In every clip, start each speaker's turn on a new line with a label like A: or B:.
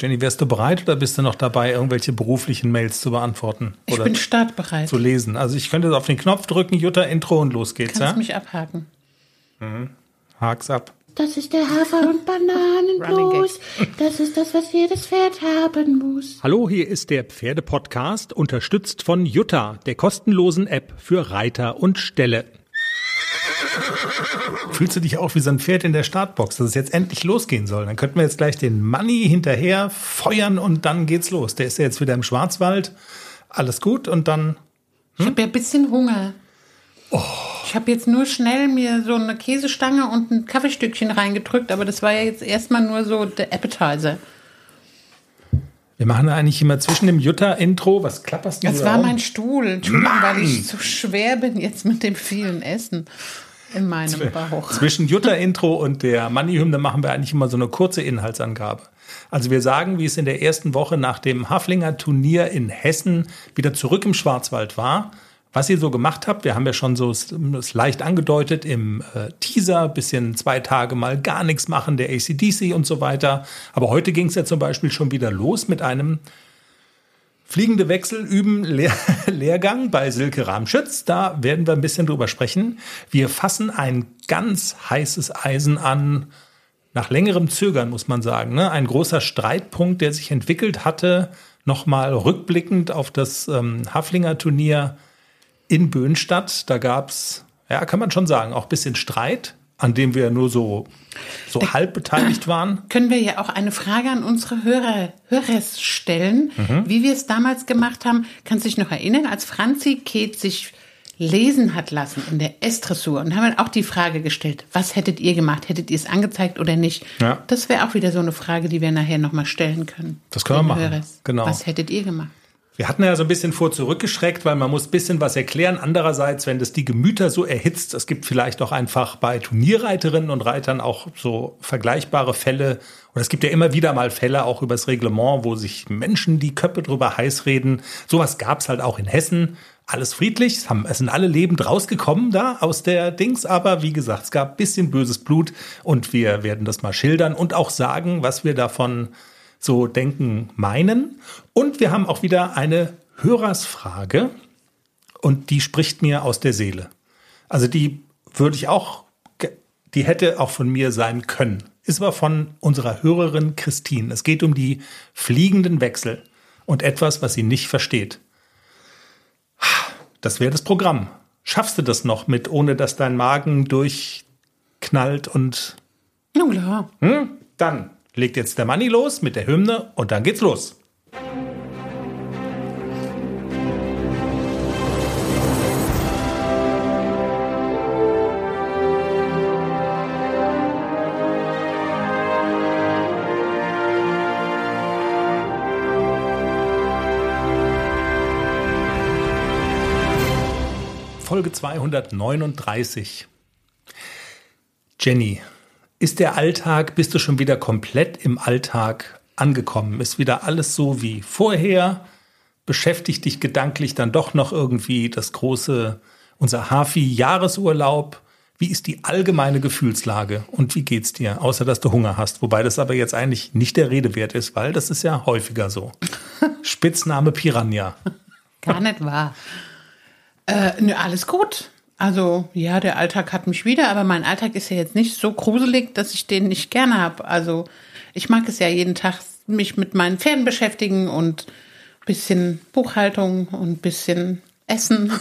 A: Jenny, wärst du bereit oder bist du noch dabei, irgendwelche beruflichen Mails zu beantworten?
B: Ich
A: oder
B: bin startbereit.
A: zu lesen. Also ich könnte auf den Knopf drücken, Jutta, Intro und los geht's,
B: Kannst
A: ja?
B: mich abhaken.
A: Hak's ab.
C: Das ist der Hafer- und Bananenblues. Das ist das, was jedes Pferd haben muss.
D: Hallo, hier ist der Pferdepodcast, unterstützt von Jutta, der kostenlosen App für Reiter und Ställe.
A: Fühlst du dich auch wie so ein Pferd in der Startbox, dass es jetzt endlich losgehen soll? Dann könnten wir jetzt gleich den Money hinterher feuern und dann geht's los. Der ist ja jetzt wieder im Schwarzwald. Alles gut und dann
B: Ich habe ja ein bisschen Hunger.
A: Oh.
B: Ich habe jetzt nur schnell mir so eine Käsestange und ein Kaffeestückchen reingedrückt, aber das war ja jetzt erstmal nur so der Appetizer.
A: Wir machen eigentlich immer zwischen dem Jutta-Intro, was klapperst du
B: Das
A: da
B: war mein Stuhl. Entschuldigung, weil ich so schwer bin jetzt mit dem vielen Essen in meinem Bauch.
A: Zwischen Jutta-Intro und der Money-Hymne machen wir eigentlich immer so eine kurze Inhaltsangabe. Also wir sagen, wie es in der ersten Woche nach dem Haflinger Turnier in Hessen wieder zurück im Schwarzwald war. Was ihr so gemacht habt, wir haben ja schon so es leicht angedeutet im äh, Teaser, bisschen zwei Tage mal gar nichts machen, der ACDC und so weiter. Aber heute ging es ja zum Beispiel schon wieder los mit einem Fliegende Wechsel üben Lehr Lehrgang bei Silke Ramschütz. Da werden wir ein bisschen drüber sprechen. Wir fassen ein ganz heißes Eisen an. Nach längerem Zögern muss man sagen. Ne? Ein großer Streitpunkt, der sich entwickelt hatte, nochmal rückblickend auf das ähm, Haflinger Turnier in Böhnstadt. Da gab's, ja, kann man schon sagen, auch ein bisschen Streit, an dem wir nur so, so halb beteiligt waren.
B: Können wir ja auch eine Frage an unsere Hörer, Hörers stellen,
A: Mhm.
B: wie wir es damals gemacht haben. Kannst du dich noch erinnern, als Franzi Keith sich lesen hat lassen in der S-Dressur und haben wir auch die Frage gestellt, was hättet ihr gemacht? Hättet ihr es angezeigt oder nicht?
A: Ja.
B: Das wäre auch wieder so eine Frage, die wir nachher nochmal stellen können.
A: Das können wir machen.
B: Hörers.
A: Genau.
B: Was hättet ihr gemacht?
A: Wir hatten ja so ein bisschen vor zurückgeschreckt, weil man muss ein bisschen was erklären. Andererseits, wenn das die Gemüter so erhitzt, es gibt vielleicht auch einfach bei Turnierreiterinnen und Reitern auch so vergleichbare Fälle. Und es gibt ja immer wieder mal Fälle auch übers Reglement, wo sich Menschen die Köpfe drüber heiß reden. Sowas gab es halt auch in Hessen. Alles friedlich, es, es sind alle lebend rausgekommen da aus der Dings, aber wie gesagt, es gab bisschen böses Blut und wir werden das mal schildern und auch sagen, was wir davon so denken, meinen. Und wir haben auch wieder eine Hörersfrage und die spricht mir aus der Seele. Also die würde ich auch, die hätte auch von mir sein können. Ist aber von unserer Hörerin Christine. Es geht um die fliegenden Wechsel und etwas, was sie nicht versteht. Das wäre das Programm. Schaffst du das noch mit, ohne dass dein Magen durchknallt und
B: klar.
A: hm? Dann legt jetzt der Manni los mit der Hymne und dann geht's los. Folge 239. Jenny, ist der Alltag, bist du schon wieder komplett im Alltag angekommen? Ist wieder alles so wie vorher? Beschäftigt dich gedanklich dann doch noch irgendwie das große, unser Hafi-Jahresurlaub? Wie ist die allgemeine Gefühlslage und wie geht's dir, außer dass du Hunger hast? Wobei das aber jetzt eigentlich nicht der Rede wert ist, weil das ist ja häufiger so. Spitzname Piranha.
B: Gar nicht wahr. Äh, nö, alles gut. Also, ja, der Alltag hat mich wieder, aber mein Alltag ist ja jetzt nicht so gruselig, dass ich den nicht gerne habe. Also, ich mag es ja jeden Tag, mich mit meinen Pferden beschäftigen und bisschen Buchhaltung und bisschen Essen.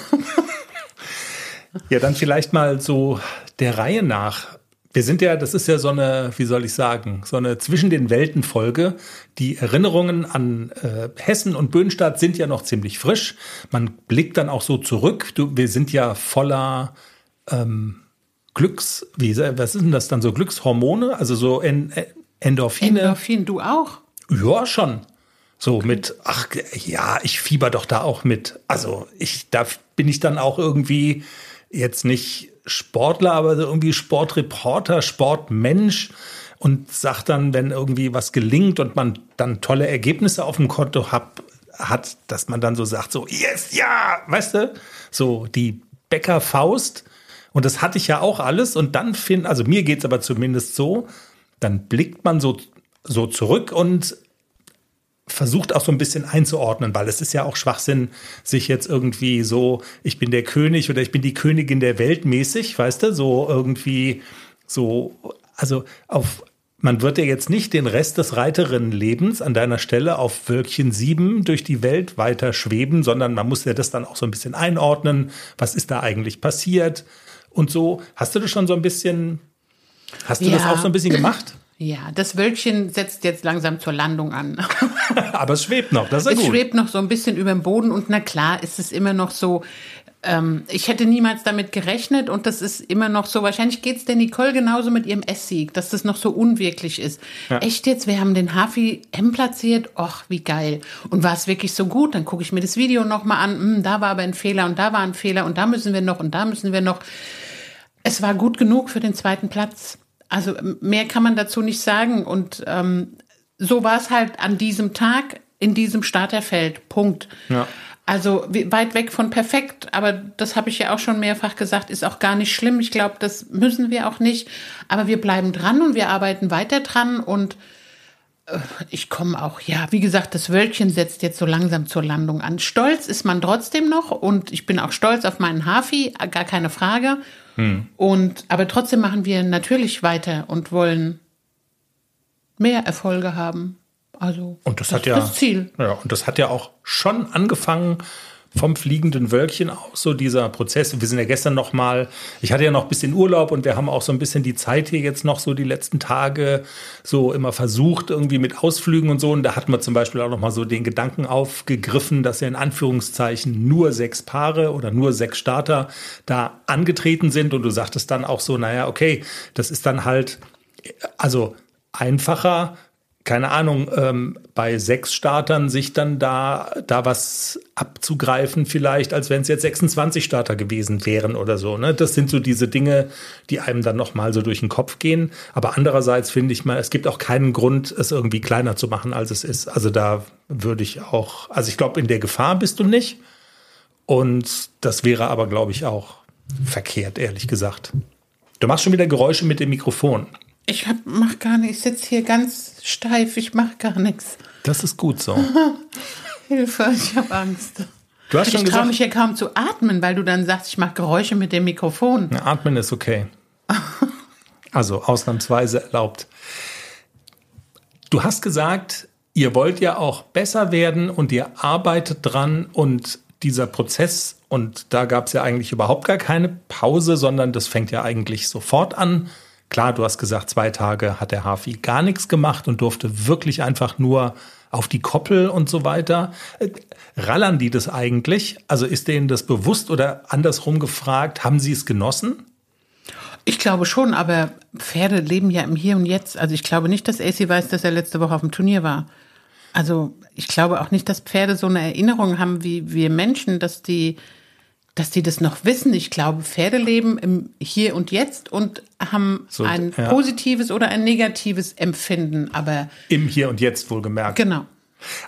A: Ja, dann vielleicht mal so der Reihe nach. Wir sind ja, das ist ja so eine, wie soll ich sagen, so eine zwischen den Welten Folge. Die Erinnerungen an äh, Hessen und Böhnstadt sind ja noch ziemlich frisch. Man blickt dann auch so zurück. Du, wir sind ja voller ähm, Glücks, wie, was ist denn das dann so Glückshormone, also so en, äh, Endorphine.
B: Endorphin, du auch?
A: Ja, schon. So mit, ach ja, ich fieber doch da auch mit. Also ich, da bin ich dann auch irgendwie jetzt nicht Sportler, aber irgendwie Sportreporter, Sportmensch und sag dann, wenn irgendwie was gelingt und man dann tolle Ergebnisse auf dem Konto hab, hat, dass man dann so sagt, so, yes, ja, weißt du, so die Bäckerfaust. Und das hatte ich ja auch alles. Und dann find, also mir geht's aber zumindest so, dann blickt man so, so zurück und versucht auch so ein bisschen einzuordnen, weil es ist ja auch Schwachsinn, sich jetzt irgendwie so, ich bin der König oder ich bin die Königin der Welt mäßig, weißt du, so irgendwie so, also auf, man wird ja jetzt nicht den Rest des Reiterinnenlebens an deiner Stelle auf Wölkchen 7 durch die Welt weiter schweben, sondern man muss ja das dann auch so ein bisschen einordnen. Was ist da eigentlich passiert? Und so, hast du das schon so ein bisschen, hast du
B: Ja.
A: das auch so ein bisschen gemacht?
B: Ja, das Wölkchen setzt jetzt langsam zur Landung an.
A: Aber es schwebt noch, das ist ja
B: Es
A: gut.
B: schwebt noch so ein bisschen über dem Boden und na klar ist es immer noch so, ähm, ich hätte niemals damit gerechnet und das ist immer noch so, wahrscheinlich geht's der Nicole genauso mit ihrem Esssieg, dass das noch so unwirklich ist. Echt jetzt, wir haben den Hafi M platziert, och, wie geil. Und war es wirklich so gut? Dann gucke ich mir das Video nochmal an, hm, da war aber ein Fehler und da war ein Fehler und da müssen wir noch und da müssen wir noch. Es war gut genug für den zweiten Platz. Also mehr kann man dazu nicht sagen. Und ähm, so war es halt an diesem Tag in diesem Starterfeld. Punkt.
A: Ja.
B: Also weit weg von perfekt, aber das habe ich ja auch schon mehrfach gesagt, ist auch gar nicht schlimm. Ich glaube, das müssen wir auch nicht. Aber wir bleiben dran und wir arbeiten weiter dran und äh, ich komme auch, ja, wie gesagt, das Wölkchen setzt jetzt so langsam zur Landung an. Stolz ist man trotzdem noch und ich bin auch stolz auf meinen Hafi, gar keine Frage. Und aber trotzdem machen wir natürlich weiter und wollen mehr Erfolge haben. Also
A: Und das,
B: das
A: hat
B: ist
A: ja,
B: das Ziel.
A: ja, und das hat ja auch schon angefangen vom fliegenden Wölkchen aus, so dieser Prozess. Wir sind ja gestern noch mal, ich hatte ja noch ein bisschen Urlaub und wir haben auch so ein bisschen die Zeit hier jetzt noch so die letzten Tage so immer versucht irgendwie mit Ausflügen und so. Und da hatten wir zum Beispiel auch noch mal so den Gedanken aufgegriffen, dass ja in Anführungszeichen nur sechs Paare oder nur sechs Starter da angetreten sind. Und du sagtest dann auch so, naja, okay, das ist dann halt, also einfacher, keine Ahnung, ähm, bei sechs Startern sich dann da, da was abzugreifen, vielleicht, als wenn es jetzt 26 Starter gewesen wären oder so. Ne? Das sind so diese Dinge, die einem dann nochmal so durch den Kopf gehen. Aber andererseits finde ich mal, es gibt auch keinen Grund, es irgendwie kleiner zu machen, als es ist. Also da würde ich auch, also ich glaube, in der Gefahr bist du nicht. Und das wäre aber, glaube ich, auch verkehrt, ehrlich gesagt. Du machst schon wieder Geräusche mit dem Mikrofon.
B: Ich hab, mach gar nicht, ich sitze hier ganz steif, ich mach gar nichts.
A: Das ist gut so.
B: Hilfe, ich habe Angst.
A: Du hast
B: Ich
A: schon
B: traue
A: gesagt,
B: mich ja kaum zu atmen, weil du dann sagst, ich mache Geräusche mit dem Mikrofon.
A: Ja, Atmen ist okay. Also ausnahmsweise erlaubt. Du hast gesagt, ihr wollt ja auch besser werden und ihr arbeitet dran und dieser Prozess, und da gab es ja eigentlich überhaupt gar keine Pause, sondern das fängt ja eigentlich sofort an. Klar, du hast gesagt, zwei Tage hat der Hafi gar nichts gemacht und durfte wirklich einfach nur auf die Koppel und so weiter. Äh, Rallern die das eigentlich? Also ist denen das bewusst oder andersrum gefragt, haben sie es genossen?
B: Ich glaube schon, aber Pferde leben ja im Hier und Jetzt. Also ich glaube nicht, dass AC weiß, dass er letzte Woche auf dem Turnier war. Also ich glaube auch nicht, dass Pferde so eine Erinnerung haben wie wir Menschen, dass die, dass die das noch wissen. Ich glaube, Pferde leben im Hier und Jetzt und haben
A: So,
B: ein
A: ja.
B: positives oder ein negatives Empfinden. Aber
A: Im Hier und Jetzt wohlgemerkt.
B: genau.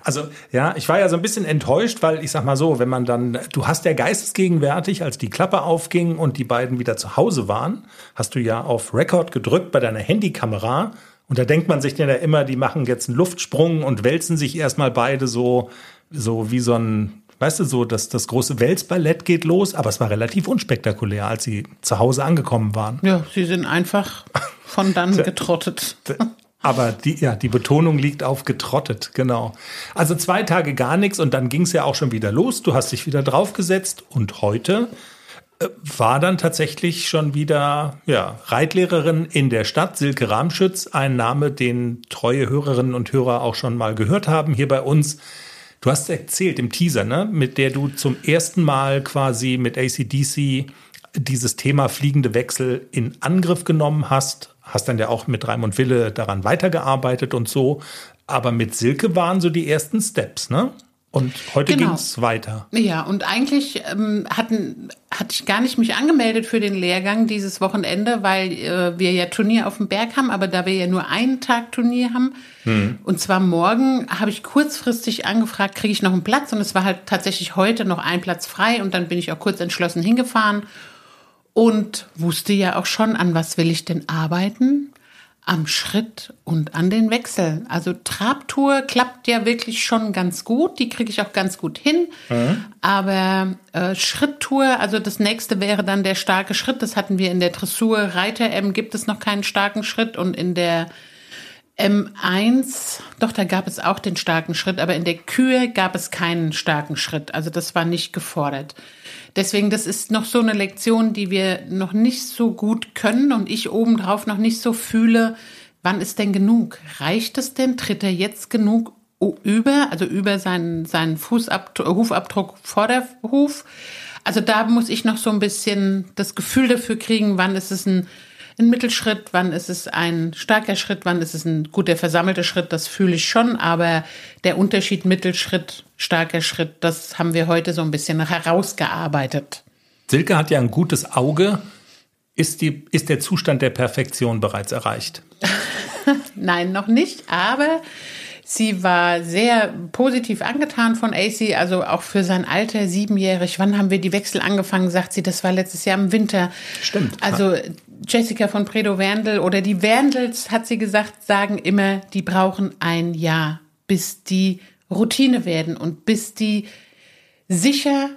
A: Also ja, ich war ja so ein bisschen enttäuscht, weil ich sag mal so, wenn man dann, du hast ja geistesgegenwärtig, als die Klappe aufging und die beiden wieder zu Hause waren, hast du ja auf Record gedrückt bei deiner Handykamera und da denkt man sich dann ja immer, die machen jetzt einen Luftsprung und wälzen sich erstmal beide so, so wie so ein, weißt du, so, dass das große Wälzballett geht los, aber es war relativ unspektakulär, als sie zu Hause angekommen waren.
B: Ja, sie sind einfach von dann getrottet.
A: Aber die, ja, die Betonung liegt auf getrottet, genau. Also zwei Tage gar nichts und dann ging es ja auch schon wieder los. Du hast dich wieder draufgesetzt und heute äh, war dann tatsächlich schon wieder ja, Reitlehrerin in der Stadt, Silke Ramschütz, ein Name, den treue Hörerinnen und Hörer auch schon mal gehört haben hier bei uns. Du hast erzählt im Teaser, ne, mit der du zum ersten Mal quasi mit ACDC dieses Thema fliegende Wechsel in Angriff genommen hast, hast dann ja auch mit Raimund Wille daran weitergearbeitet und so. Aber mit Silke waren so die ersten Steps, ne? Und heute
B: Genau.
A: ging's weiter.
B: Ja, und eigentlich ähm, hatten, hatte ich gar nicht mich angemeldet für den Lehrgang dieses Wochenende, weil äh, wir ja Turnier auf dem Berg haben, aber da wir ja nur einen Tag Turnier haben, und zwar morgen, habe ich kurzfristig angefragt, kriege ich noch einen Platz und es war halt tatsächlich heute noch ein Platz frei und dann bin ich auch kurz entschlossen hingefahren und wusste ja auch schon, an was will ich denn arbeiten. Am Schritt und an den Wechseln. Also Trabtour klappt ja wirklich schon ganz gut, die kriege ich auch ganz gut hin. Mhm. Aber äh, Schritttour, also das nächste wäre dann der starke Schritt. Das hatten wir in der Dressur Reiter M gibt es noch keinen starken Schritt und in der M1, doch, da gab es auch den starken Schritt, aber in der Kühe gab es keinen starken Schritt. Also das war nicht gefordert. Deswegen, das ist noch so eine Lektion, die wir noch nicht so gut können und ich obendrauf noch nicht so fühle, wann ist denn genug? Reicht es denn? Tritt er jetzt genug über, also über seinen, seinen Fußabdruck, Hufabdruck vor der Huf? Also da muss ich noch so ein bisschen das Gefühl dafür kriegen, wann ist es ein ein Mittelschritt, wann ist es ein starker Schritt, wann ist es ein guter versammelter Schritt, das fühle ich schon, aber der Unterschied Mittelschritt, starker Schritt, das haben wir heute so ein bisschen herausgearbeitet.
A: Silke hat ja ein gutes Auge. Ist, die, ist der Zustand der Perfektion bereits erreicht?
B: Nein, noch nicht, aber Sie war sehr positiv angetan von AC, also auch für sein Alter, siebenjährig. Wann haben wir die Wechsel angefangen, sagt sie, das war letztes Jahr im Winter.
A: Stimmt.
B: Also Jessica von Predo Werndl oder die Werndls, hat sie gesagt, sagen immer, die brauchen ein Jahr, bis die Routine werden und bis die sicher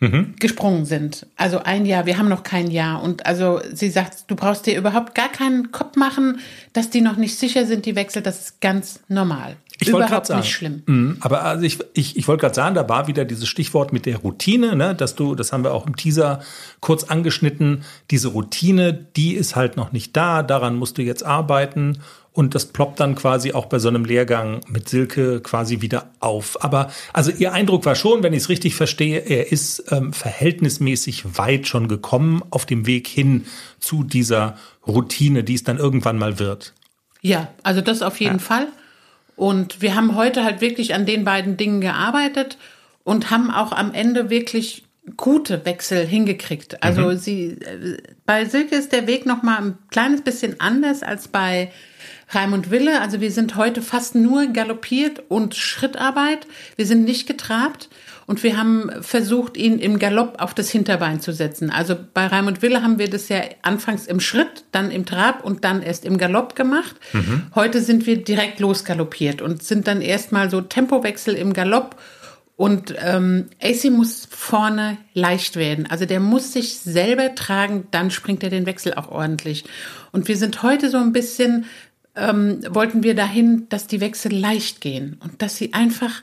B: mhm. gesprungen sind. Also ein Jahr, wir haben noch kein Jahr. Und also sie sagt, du brauchst dir überhaupt gar keinen Kopf machen, dass die noch nicht sicher sind, die Wechsel, das ist ganz normal.
A: Ich Überhaupt sagen, nicht schlimm. Mh, aber also ich, ich, ich wollte gerade sagen, da war wieder dieses Stichwort mit der Routine, ne, dass du, das haben wir auch im Teaser kurz angeschnitten, diese Routine, die ist halt noch nicht da, daran musst du jetzt arbeiten und das ploppt dann quasi auch bei so einem Lehrgang mit Silke quasi wieder auf. Aber also ihr Eindruck war schon, wenn ich es richtig verstehe, er ist ähm, verhältnismäßig weit schon gekommen auf dem Weg hin zu dieser Routine, die es dann irgendwann mal wird.
B: Ja, also das auf jeden ja. Fall. Und wir haben heute halt wirklich an den beiden Dingen gearbeitet und haben auch am Ende wirklich gute Wechsel hingekriegt. Also mhm. sie bei Silke ist der Weg noch mal ein kleines bisschen anders als bei Raimund Wille. Also wir sind heute fast nur galoppiert und Schrittarbeit. Wir sind nicht getrabt. Und wir haben versucht, ihn im Galopp auf das Hinterbein zu setzen. Also bei Raimund Wille haben wir das ja anfangs im Schritt, dann im Trab und dann erst im Galopp gemacht. Mhm. Heute sind wir direkt losgaloppiert und sind dann erstmal so Tempowechsel im Galopp. Und ähm, AC muss vorne leicht werden. Also der muss sich selber tragen, dann springt er den Wechsel auch ordentlich. Und wir sind heute so ein bisschen, ähm, wollten wir dahin, dass die Wechsel leicht gehen und dass sie einfach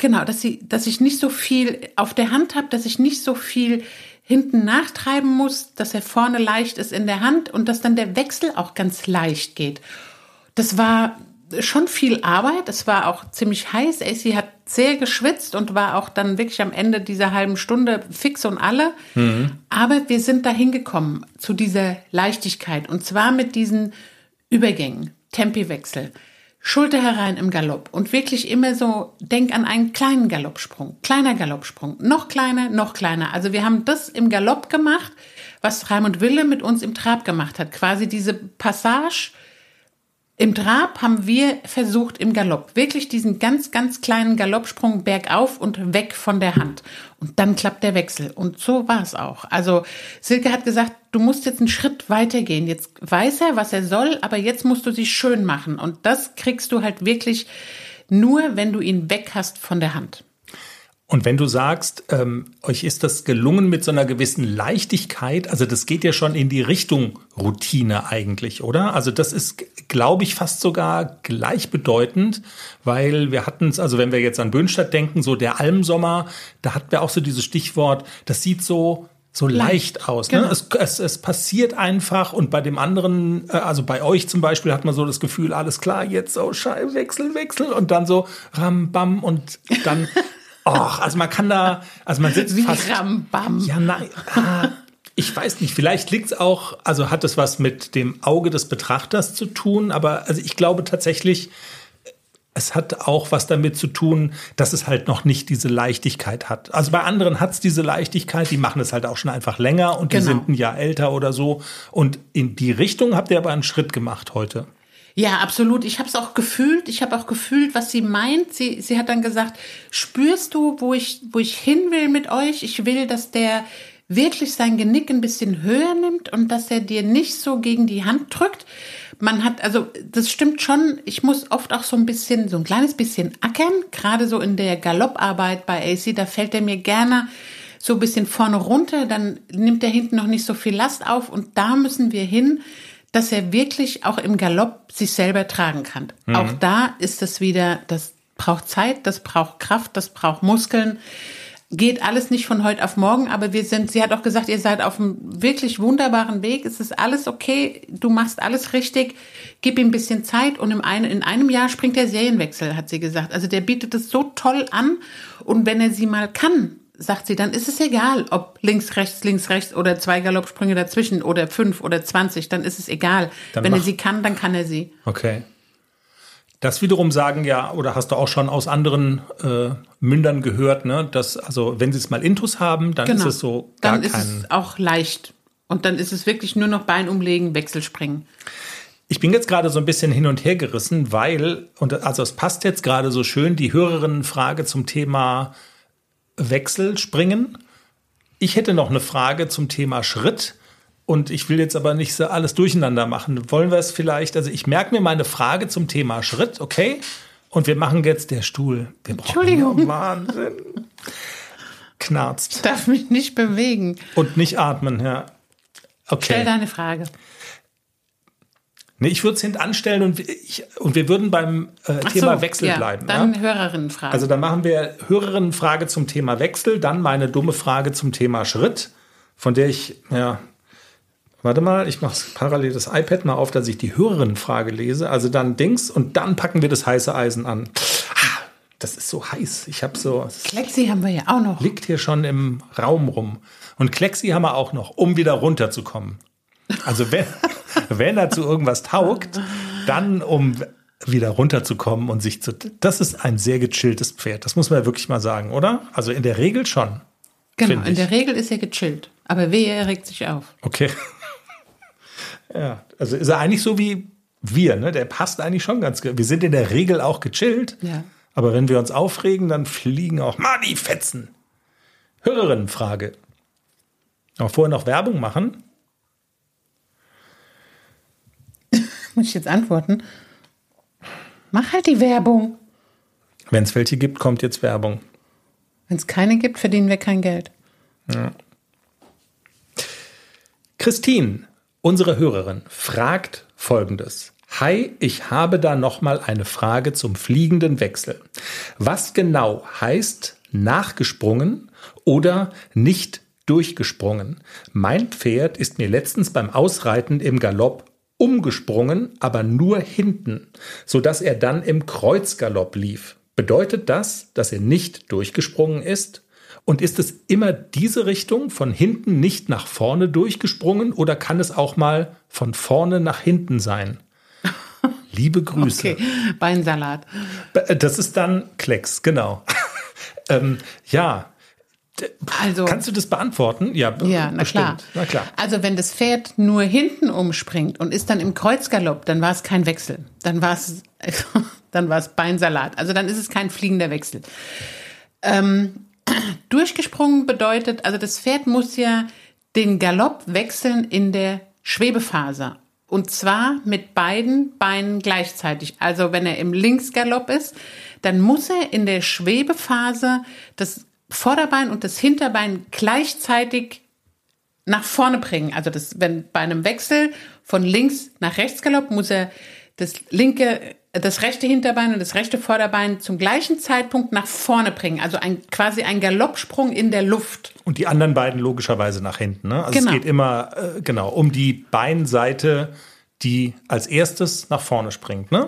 B: Genau, dass sie, dass ich nicht so viel auf der Hand habe, dass ich nicht so viel hinten nachtreiben muss, dass er vorne leicht ist in der Hand und dass dann der Wechsel auch ganz leicht geht. Das war schon viel Arbeit. Es war auch ziemlich heiß. AC hat sehr geschwitzt und war auch dann wirklich am Ende dieser halben Stunde fix und alle. Mhm. Aber wir sind da hingekommen zu dieser Leichtigkeit und zwar mit diesen Übergängen, Tempiwechsel. Schulter herein im Galopp und wirklich immer so, denk an einen kleinen Galoppsprung, kleiner Galoppsprung, noch kleiner, noch kleiner. Also wir haben das im Galopp gemacht, was Raimund Wille mit uns im Trab gemacht hat. Quasi diese Passage im Trab haben wir versucht im Galopp wirklich diesen ganz, ganz kleinen Galoppsprung bergauf und weg von der Hand. Und dann klappt der Wechsel. Und so war es auch. Also Silke hat gesagt, du musst jetzt einen Schritt weitergehen. Jetzt weiß er, was er soll, aber jetzt musst du sie schön machen. Und das kriegst du halt wirklich nur, wenn du ihn weg hast von der Hand.
A: Und wenn du sagst, ähm, euch ist das gelungen mit so einer gewissen Leichtigkeit, also das geht ja schon in die Richtung Routine eigentlich, oder? Also das ist, glaube ich, fast sogar gleichbedeutend, weil wir hatten es, also wenn wir jetzt an Böhnstadt denken, so der Almsommer, da hatten wir auch so dieses Stichwort, das sieht so so leicht, leicht aus. Ne? Genau. Es, es, es passiert einfach und bei dem anderen, äh, also bei euch zum Beispiel, hat man so das Gefühl, alles klar, jetzt so Scheibe, Wechsel, Wechsel und dann so Ram, Bam und dann Och, also man kann da, also man sitzt
B: Wie
A: fast.
B: Rambam.
A: Ja, nein. Ah, ich weiß nicht, vielleicht liegt es auch, also hat es was mit dem Auge des Betrachters zu tun, aber also ich glaube tatsächlich, es hat auch was damit zu tun, dass es halt noch nicht diese Leichtigkeit hat. Also bei anderen hat es diese Leichtigkeit, die machen es halt auch schon einfach länger und genau. die sind ein Jahr älter oder so. Und in die Richtung habt ihr aber einen Schritt gemacht heute.
B: Ja, absolut. Ich habe es auch gefühlt. Ich habe auch gefühlt, was sie meint. Sie, sie hat dann gesagt, spürst du, wo ich, wo ich hin will mit euch? Ich will, dass der wirklich sein Genick ein bisschen höher nimmt und dass er dir nicht so gegen die Hand drückt. Man hat, also das stimmt schon, ich muss oft auch so ein bisschen, so ein kleines bisschen ackern, gerade so in der Galopparbeit bei AC, da fällt er mir gerne so ein bisschen vorne runter, dann nimmt er hinten noch nicht so viel Last auf und da müssen wir hin, dass er wirklich auch im Galopp sich selber tragen kann. Mhm. Auch da ist es wieder, das braucht Zeit, das braucht Kraft, das braucht Muskeln. Geht alles nicht von heute auf morgen, aber wir sind, sie hat auch gesagt, ihr seid auf einem wirklich wunderbaren Weg. Es ist alles okay, du machst alles richtig, gib ihm ein bisschen Zeit und in, ein, in einem Jahr springt der Serienwechsel, hat sie gesagt. Also der bietet es so toll an und wenn er sie mal kann, sagt sie, dann ist es egal, ob links, rechts, links, rechts oder zwei Galoppsprünge dazwischen oder fünf oder zwanzig, dann ist es egal. Dann Wenn er sie kann, dann kann er sie.
A: Okay. Das wiederum sagen ja, oder hast du auch schon aus anderen äh, Mündern gehört, ne, dass, also wenn sie es mal Intus haben, dann genau. ist es so
B: gar dann ist es auch leicht. Und dann ist es wirklich nur noch Bein umlegen, Wechselspringen.
A: Ich bin jetzt gerade so ein bisschen hin und her gerissen, weil, und also es passt jetzt gerade so schön, die Hörerinnenfrage zum Thema Wechsel springen. Ich hätte noch eine Frage zum Thema Schritt. Und ich will jetzt aber nicht so alles durcheinander machen. Wollen wir es vielleicht? Also ich merke mir meine Frage zum Thema Schritt, okay? Und wir machen jetzt der Stuhl. Wir
B: Entschuldigung.
A: Wahnsinn. Knarzt.
B: Ich darf mich nicht bewegen.
A: Und nicht atmen, ja.
B: Okay. Stell deine Frage.
A: Nee, ich würde es hintanstellen und, ich, und wir würden beim äh, Thema so, Wechsel
B: ja,
A: bleiben.
B: Dann ja? Hörerinnenfrage.
A: Also dann machen wir Hörerinnenfrage zum Thema Wechsel, dann meine dumme Frage zum Thema Schritt, von der ich, ja, warte mal, ich mache parallel das iPad mal auf, dass ich die Hörerinnenfrage lese. Also dann Dings und dann packen wir das heiße Eisen an. Ah, das ist so heiß. Ich habe so.
B: Klexi haben wir ja auch noch.
A: Liegt hier schon im Raum rum. Und Klexi haben wir auch noch, um wieder runterzukommen. Also wenn, wenn er zu irgendwas taugt, dann um wieder runterzukommen und sich zu. Das ist ein sehr gechilltes Pferd. Das muss man ja wirklich mal sagen, oder? Also in der Regel schon.
B: Genau, in der Regel ist er gechillt. Aber wehe, er regt sich auf.
A: Okay. Ja, also ist er eigentlich so wie wir, ne? Der passt eigentlich schon ganz gut. Wir sind in der Regel auch gechillt.
B: Ja.
A: Aber wenn wir uns aufregen, dann fliegen auch mal die Fetzen. Hörerinnenfrage. Aber vorher noch Werbung machen.
B: Muss ich jetzt antworten? Mach halt die Werbung.
A: Wenn es welche gibt, kommt jetzt Werbung.
B: Wenn es keine gibt, verdienen wir kein Geld. Ja.
A: Christine, unsere Hörerin, fragt folgendes. Hi, ich habe da noch mal eine Frage zum fliegenden Wechsel. Was genau heißt nachgesprungen oder nicht durchgesprungen? Mein Pferd ist mir letztens beim Ausreiten im Galopp umgesprungen, aber nur hinten, so dass er dann im Kreuzgalopp lief. Bedeutet das, dass er nicht durchgesprungen ist? Und ist es immer diese Richtung, von hinten nicht nach vorne durchgesprungen oder kann es auch mal von vorne nach hinten sein? Liebe Grüße.
B: Okay, Beinsalat.
A: Das ist dann Klecks, genau. ähm, ja, also, Kannst du das beantworten?
B: Ja, ja na, klar.
A: na klar.
B: Also wenn das Pferd nur hinten umspringt und ist dann im Kreuzgalopp, dann war es kein Wechsel. Dann war es, dann war es Beinsalat. Also dann ist es kein fliegender Wechsel. Ähm, durchgesprungen bedeutet, also das Pferd muss ja den Galopp wechseln in der Schwebephase. Und zwar mit beiden Beinen gleichzeitig. Also wenn er im Linksgalopp ist, dann muss er in der Schwebephase das Vorderbein und das Hinterbein gleichzeitig nach vorne bringen. Also das, wenn bei einem Wechsel von links nach rechts galopp, muss er das linke, das rechte Hinterbein und das rechte Vorderbein zum gleichen Zeitpunkt nach vorne bringen. Also ein, quasi ein Galoppsprung in der Luft.
A: Und die anderen beiden logischerweise nach hinten. Ne? Also genau. es geht immer äh, genau um die Beinseite, die als erstes nach vorne springt. Ne?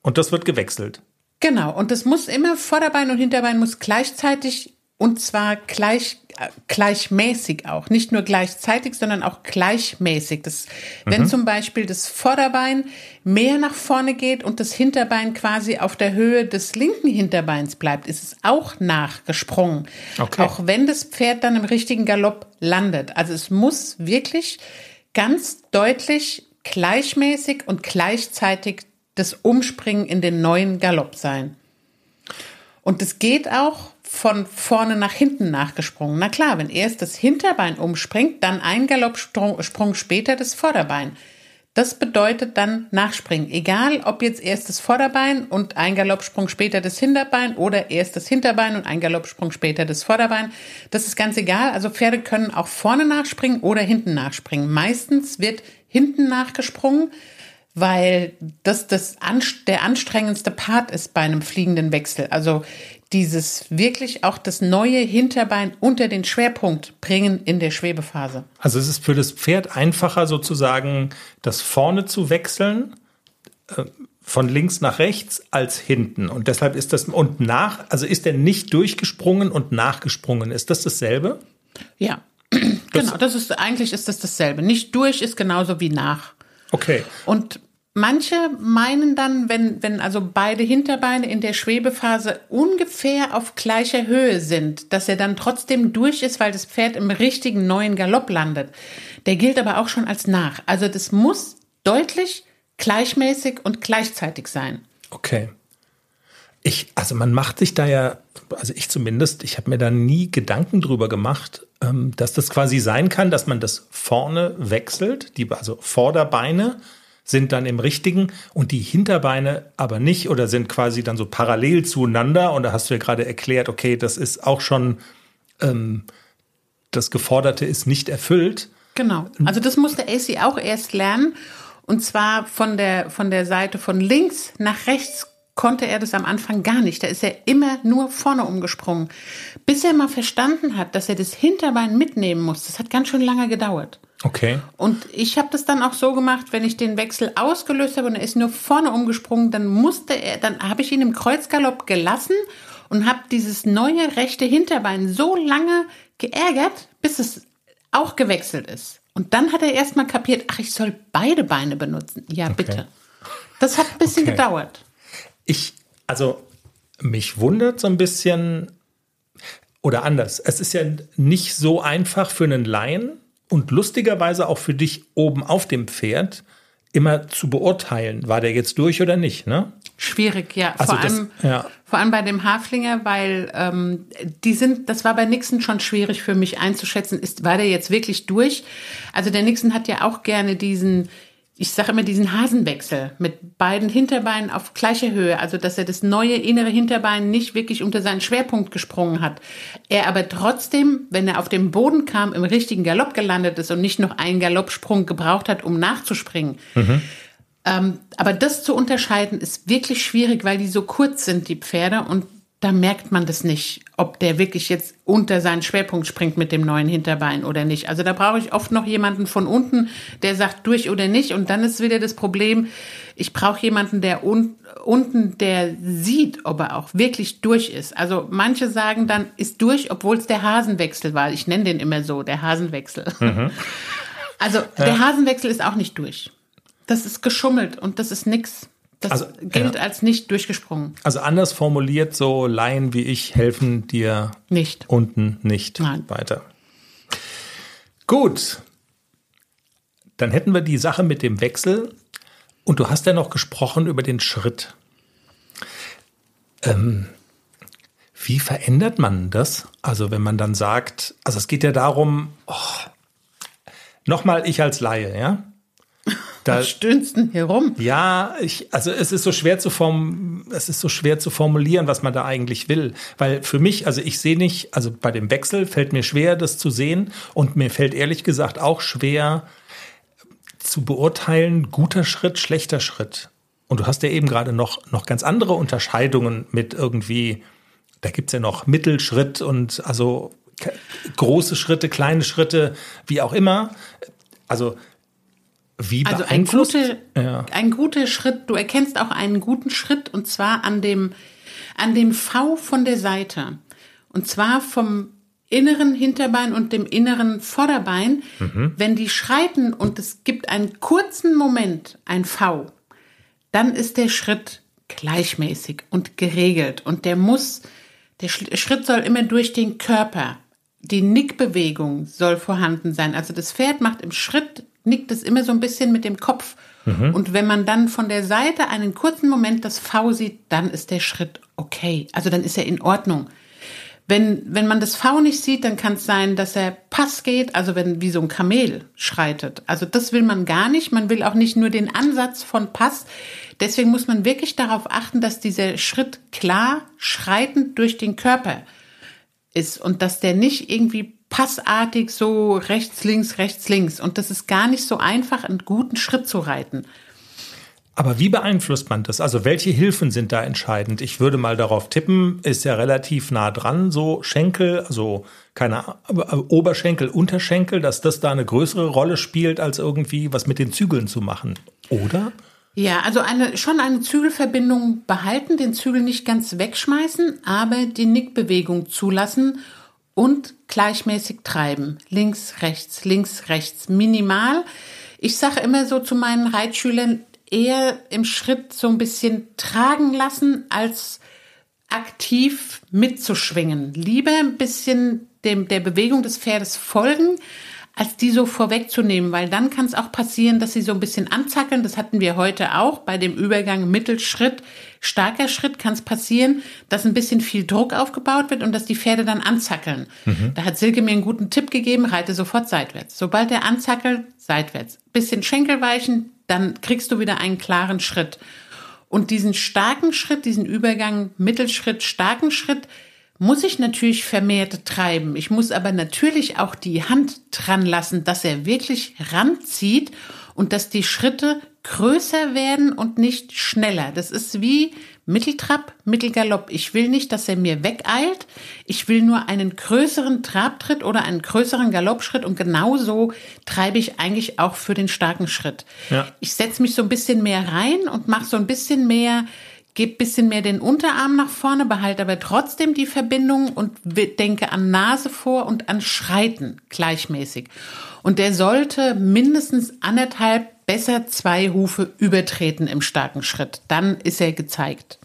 A: Und das wird gewechselt.
B: Genau, und das muss immer Vorderbein und Hinterbein muss gleichzeitig und zwar gleich, gleichmäßig auch. Nicht nur gleichzeitig, sondern auch gleichmäßig. Das, mhm. Wenn zum Beispiel das Vorderbein mehr nach vorne geht und das Hinterbein quasi auf der Höhe des linken Hinterbeins bleibt, ist es auch nachgesprungen. Okay. Auch wenn das Pferd dann im richtigen Galopp landet. Also es muss wirklich ganz deutlich gleichmäßig und gleichzeitig das Umspringen in den neuen Galopp sein. Und es geht auch von vorne nach hinten nachgesprungen. Na klar, wenn erst das Hinterbein umspringt, dann ein Galoppsprung später das Vorderbein. Das bedeutet dann Nachspringen. Egal, ob jetzt erst das Vorderbein und ein Galoppsprung später das Hinterbein oder erst das Hinterbein und ein Galoppsprung später das Vorderbein. Das ist ganz egal. Also Pferde können auch vorne nachspringen oder hinten nachspringen. Meistens wird hinten nachgesprungen, weil das, das der anstrengendste Part ist bei einem fliegenden Wechsel. Also dieses wirklich auch das neue Hinterbein unter den Schwerpunkt bringen in der Schwebephase.
A: Also es ist für das Pferd einfacher sozusagen, das vorne zu wechseln, äh, von links nach rechts als hinten. Und deshalb ist das, und nach, also ist er nicht durchgesprungen und nachgesprungen. Ist das dasselbe?
B: Ja, genau. Das ist, eigentlich ist das dasselbe. Nicht durch ist genauso wie nach.
A: Okay.
B: Und Manche meinen dann, wenn, wenn also beide Hinterbeine in der Schwebephase ungefähr auf gleicher Höhe sind, dass er dann trotzdem durch ist, weil das Pferd im richtigen neuen Galopp landet. Der gilt aber auch schon als nach. Also das muss deutlich, gleichmäßig und gleichzeitig sein.
A: Okay. Ich, also man macht sich da ja, also ich zumindest, ich habe mir da nie Gedanken drüber gemacht, ähm, dass das quasi sein kann, dass man das vorne wechselt, die, also Vorderbeine sind dann im richtigen und die Hinterbeine aber nicht oder sind quasi dann so parallel zueinander. Und da hast du ja gerade erklärt, okay, das ist auch schon, ähm, das Geforderte ist nicht erfüllt.
B: Genau. Also das musste AC auch erst lernen. Und zwar von der, von der Seite von links nach rechts konnte er das am Anfang gar nicht. Da ist er immer nur vorne umgesprungen. Bis er mal verstanden hat, dass er das Hinterbein mitnehmen muss. Das hat ganz schön lange gedauert.
A: Okay.
B: Und ich habe das dann auch so gemacht, wenn ich den Wechsel ausgelöst habe und er ist nur vorne umgesprungen, dann musste er, dann habe ich ihn im Kreuzgalopp gelassen und habe dieses neue rechte Hinterbein so lange geärgert, bis es auch gewechselt ist. Und dann hat er erstmal kapiert, ach, ich soll beide Beine benutzen. Ja, okay. bitte. Das hat ein bisschen okay. gedauert.
A: Ich, also, mich wundert so ein bisschen, oder anders. Es ist ja nicht so einfach für einen Laien, und lustigerweise auch für dich oben auf dem Pferd immer zu beurteilen, war der jetzt durch oder nicht, ne?
B: Schwierig, ja. Also vor, das, allem, ja. vor allem bei dem Haflinger, weil ähm, die sind, das war bei Nixon schon schwierig für mich einzuschätzen, ist, war der jetzt wirklich durch? Also der Nixon hat ja auch gerne diesen ich sage immer diesen Hasenwechsel mit beiden Hinterbeinen auf gleicher Höhe, also dass er das neue innere Hinterbein nicht wirklich unter seinen Schwerpunkt gesprungen hat. Er aber trotzdem, wenn er auf dem Boden kam, im richtigen Galopp gelandet ist und nicht noch einen Galoppsprung gebraucht hat, um nachzuspringen. Mhm. Ähm, aber das zu unterscheiden ist wirklich schwierig, weil die so kurz sind, die Pferde, und da merkt man das nicht, ob der wirklich jetzt unter seinen Schwerpunkt springt mit dem neuen Hinterbein oder nicht. Also da brauche ich oft noch jemanden von unten, der sagt durch oder nicht. Und dann ist wieder das Problem, ich brauche jemanden, der un unten, der sieht, ob er auch wirklich durch ist. Also manche sagen dann, ist durch, obwohl es der Hasenwechsel war. Ich nenne den immer so, der Hasenwechsel. Mhm. Also der ja. Hasenwechsel ist auch nicht durch. Das ist geschummelt und das ist nix. Das also, gilt ja. als nicht durchgesprungen.
A: Also anders formuliert, so Laien wie ich helfen dir
B: nicht.
A: unten nicht
B: Nein.
A: weiter. Gut. Dann hätten wir die Sache mit dem Wechsel. Und du hast ja noch gesprochen über den Schritt. Ähm, wie verändert man das? Also wenn man dann sagt, also es geht ja darum, oh, nochmal ich als Laie, ja?
B: Da, Was stöhnst denn hier rum?
A: Ja, ich, also es ist so schwer zu form, es ist so schwer zu formulieren, was man da eigentlich will. Weil für mich, also ich sehe nicht, also bei dem Wechsel fällt mir schwer, das zu sehen. Und mir fällt ehrlich gesagt auch schwer zu beurteilen, guter Schritt, schlechter Schritt. Und du hast ja eben gerade noch, noch ganz andere Unterscheidungen mit irgendwie, da gibt's ja noch Mittelschritt und also große Schritte, kleine Schritte, wie auch immer. Also wie
B: also ein, gute, ja. ein guter Schritt, du erkennst auch einen guten Schritt und zwar an dem, an dem V von der Seite. Und zwar vom inneren Hinterbein und dem inneren Vorderbein. Mhm. Wenn die schreiten und es gibt einen kurzen Moment, ein V, dann ist der Schritt gleichmäßig und geregelt und der muss, der Schritt soll immer durch den Körper. Die Nickbewegung soll vorhanden sein. Also das Pferd macht im Schritt nickt es immer so ein bisschen mit dem Kopf. Mhm. Und wenn man dann von der Seite einen kurzen Moment das V sieht, dann ist der Schritt okay. Also dann ist er in Ordnung. Wenn, wenn man das V nicht sieht, dann kann es sein, dass er Pass geht, also wenn wie so ein Kamel schreitet. Also das will man gar nicht. Man will auch nicht nur den Ansatz von Pass. Deswegen muss man wirklich darauf achten, dass dieser Schritt klar schreitend durch den Körper ist und dass der nicht irgendwie passartig so rechts, links, rechts, links. Und das ist gar nicht so einfach, einen guten Schritt zu reiten.
A: Aber wie beeinflusst man das? Also welche Hilfen sind da entscheidend? Ich würde mal darauf tippen, ist ja relativ nah dran, so Schenkel, also keine Oberschenkel, Unterschenkel, dass das da eine größere Rolle spielt, als irgendwie was mit den Zügeln zu machen, oder?
B: Ja, also eine, schon eine Zügelverbindung behalten, den Zügel nicht ganz wegschmeißen, aber die Nickbewegung zulassen und gleichmäßig treiben. Links, rechts, links, rechts, minimal. Ich sage immer so zu meinen Reitschülern, eher im Schritt so ein bisschen tragen lassen, als aktiv mitzuschwingen. Lieber ein bisschen dem, der Bewegung des Pferdes folgen, als die so vorwegzunehmen, weil dann kann es auch passieren, dass sie so ein bisschen anzackeln. Das hatten wir heute auch bei dem Übergang Mittelschritt, starker Schritt kann es passieren, dass ein bisschen viel Druck aufgebaut wird und dass die Pferde dann anzackeln. Mhm. Da hat Silke mir einen guten Tipp gegeben, reite sofort seitwärts. Sobald er anzackelt, seitwärts. Bisschen Schenkel weichen, dann kriegst du wieder einen klaren Schritt. Und diesen starken Schritt, diesen Übergang Mittelschritt, starken Schritt, muss ich natürlich vermehrt treiben. Ich muss aber natürlich auch die Hand dran lassen, dass er wirklich ranzieht und dass die Schritte größer werden und nicht schneller. Das ist wie Mitteltrab, Mittelgalopp. Ich will nicht, dass er mir wegeilt. Ich will nur einen größeren Trabtritt oder einen größeren Galoppschritt und genauso treibe ich eigentlich auch für den starken Schritt. Ja. Ich setze mich so ein bisschen mehr rein und mache so ein bisschen mehr gebe bisschen mehr den Unterarm nach vorne, behalte aber trotzdem die Verbindung und denke an Nase vor und an Schreiten gleichmäßig. Und der sollte mindestens anderthalb, besser zwei Hufe übertreten im starken Schritt. Dann ist er gezeigt.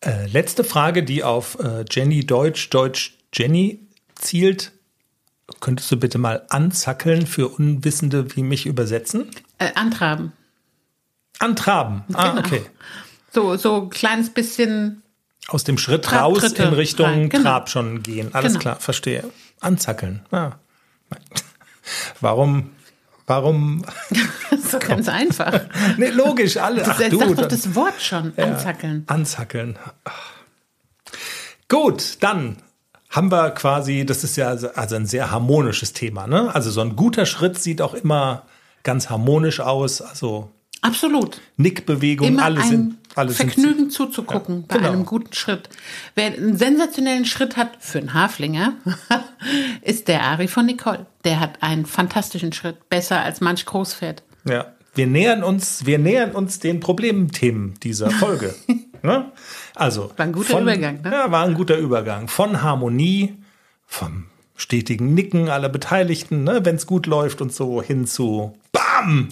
A: Äh, letzte Frage, die auf äh, Jenny Deutsch, Deutsch Jenny zielt. Könntest du bitte mal anzackeln für Unwissende wie mich übersetzen?
B: Äh, antraben.
A: Antraben. Ah, genau. okay.
B: So, so ein kleines bisschen.
A: Aus dem Schritt raus in Richtung genau. Trab schon gehen. Alles genau. klar, verstehe. Anzackeln. Ah. Warum Warum?
B: Das ist doch ganz einfach.
A: nee, logisch, alle.
B: Ach, du, doch das Wort schon, anzackeln.
A: Ja, anzackeln. Gut, dann haben wir quasi, das ist ja also ein sehr harmonisches Thema, ne? Also so ein guter Schritt sieht auch immer ganz harmonisch aus. Also
B: Absolut.
A: Nickbewegung,
B: Immer
A: alle sind alle
B: Vergnügen zuzugucken ja, bei genau. einem guten Schritt. Wer einen sensationellen Schritt hat für einen Haflinger, ist der Ari von Nicole. Der hat einen fantastischen Schritt, besser als manch Großpferd.
A: Ja, wir nähern uns, wir nähern uns den Problemthemen dieser Folge. ne? Also
B: war ein guter von, Übergang. Ne?
A: Ja, war ein guter Übergang von Harmonie, vom stetigen Nicken aller Beteiligten, ne, wenn es gut läuft und so hin zu Bam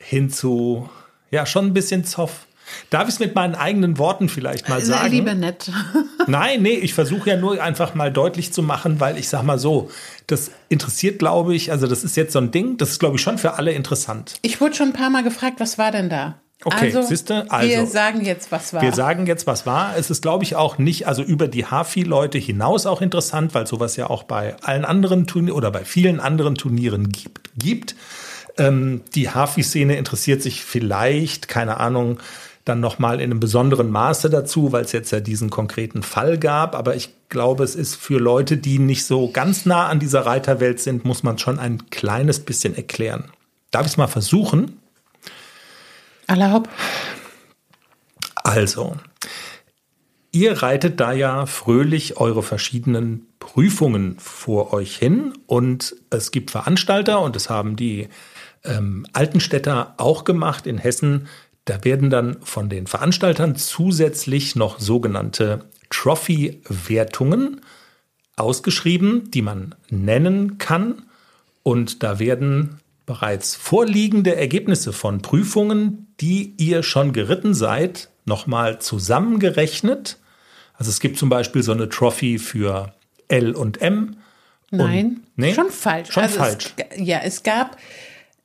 A: hin zu, ja, schon ein bisschen Zoff. Darf ich es mit meinen eigenen Worten vielleicht mal sagen?
B: Lieber nett.
A: Nein, nee, ich versuche ja nur einfach mal deutlich zu machen, weil ich sag mal so, das interessiert, glaube ich, also das ist jetzt so ein Ding, das ist, glaube ich, schon für alle interessant.
B: Ich wurde schon ein paar Mal gefragt, was war denn da?
A: Okay, also, siehste, also
B: wir sagen jetzt, was war.
A: Wir sagen jetzt, was war. Es ist, glaube ich, auch nicht, also über die Hafi-Leute hinaus auch interessant, weil sowas ja auch bei allen anderen Turnieren oder bei vielen anderen Turnieren gibt. gibt. Ähm, die Hafi-Szene interessiert sich vielleicht, keine Ahnung, dann nochmal in einem besonderen Maße dazu, weil es jetzt ja diesen konkreten Fall gab. Aber ich glaube, es ist für Leute, die nicht so ganz nah an dieser Reiterwelt sind, muss man schon ein kleines bisschen erklären. Darf ich es mal versuchen?
B: Allerhopp.
A: Also, ihr reitet da ja fröhlich eure verschiedenen Prüfungen vor euch hin und es gibt Veranstalter und es haben die ähm, Altenstädter auch gemacht in Hessen. Da werden dann von den Veranstaltern zusätzlich noch sogenannte Trophy-Wertungen ausgeschrieben, die man nennen kann. Und da werden bereits vorliegende Ergebnisse von Prüfungen, die ihr schon geritten seid, nochmal zusammengerechnet. Also es gibt zum Beispiel so eine Trophy für L und M.
B: Nein, und, nee,
A: schon falsch.
B: Schon also falsch. Es, ja, es gab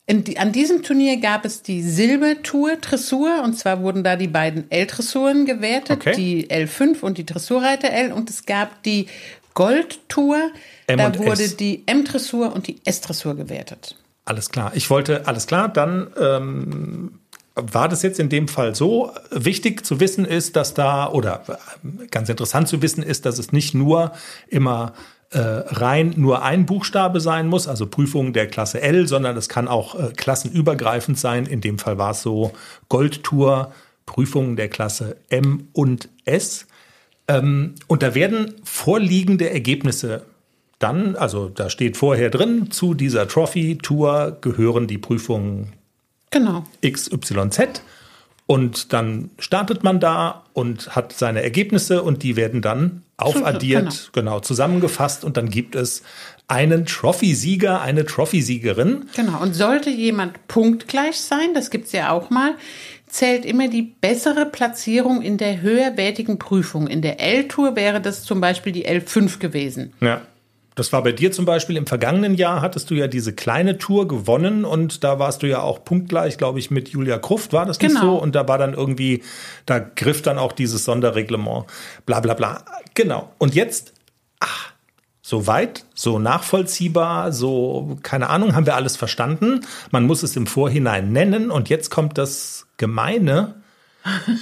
B: die, an diesem Turnier gab es die Silbertour Dressur und zwar wurden da die beiden L-Dressuren gewertet,
A: Okay.
B: die L5 und die Dressurreiter L und es gab die Goldtour, da wurde
A: S.
B: die M-Dressur und die S-Dressur gewertet.
A: Alles klar. Ich wollte, alles klar, dann ähm, war das jetzt in dem Fall so. Wichtig zu wissen ist, dass da, oder äh, ganz interessant zu wissen ist, dass es nicht nur immer rein nur ein Buchstabe sein muss, also Prüfungen der Klasse L, sondern es kann auch äh, klassenübergreifend sein. In dem Fall war es so Goldtour, Prüfungen der Klasse M und S. Ähm, und da werden vorliegende Ergebnisse dann, also da steht vorher drin, zu dieser Trophy-Tour gehören die Prüfungen
B: Genau.
A: XYZ. Und dann startet man da und hat seine Ergebnisse und die werden dann aufaddiert, genau. zusammengefasst und dann gibt es einen Trophy-Sieger, eine Trophy-Siegerin.
B: Genau. Und sollte jemand punktgleich sein, das gibt's ja auch mal, zählt immer die bessere Platzierung in der höherwertigen Prüfung. In der L-Tour wäre das zum Beispiel die L5 gewesen.
A: Ja. Das war bei dir zum Beispiel im vergangenen Jahr, hattest du ja diese kleine Tour gewonnen und da warst du ja auch punktgleich, glaube ich, mit Julia Kruft, war das nicht
B: Genau.
A: so? Und da war dann irgendwie, da griff dann auch dieses Sonderreglement, bla bla bla. Genau. Und jetzt, ach, so weit, so nachvollziehbar, so, keine Ahnung, haben wir alles verstanden. Man muss es im Vorhinein nennen und jetzt kommt das Gemeine.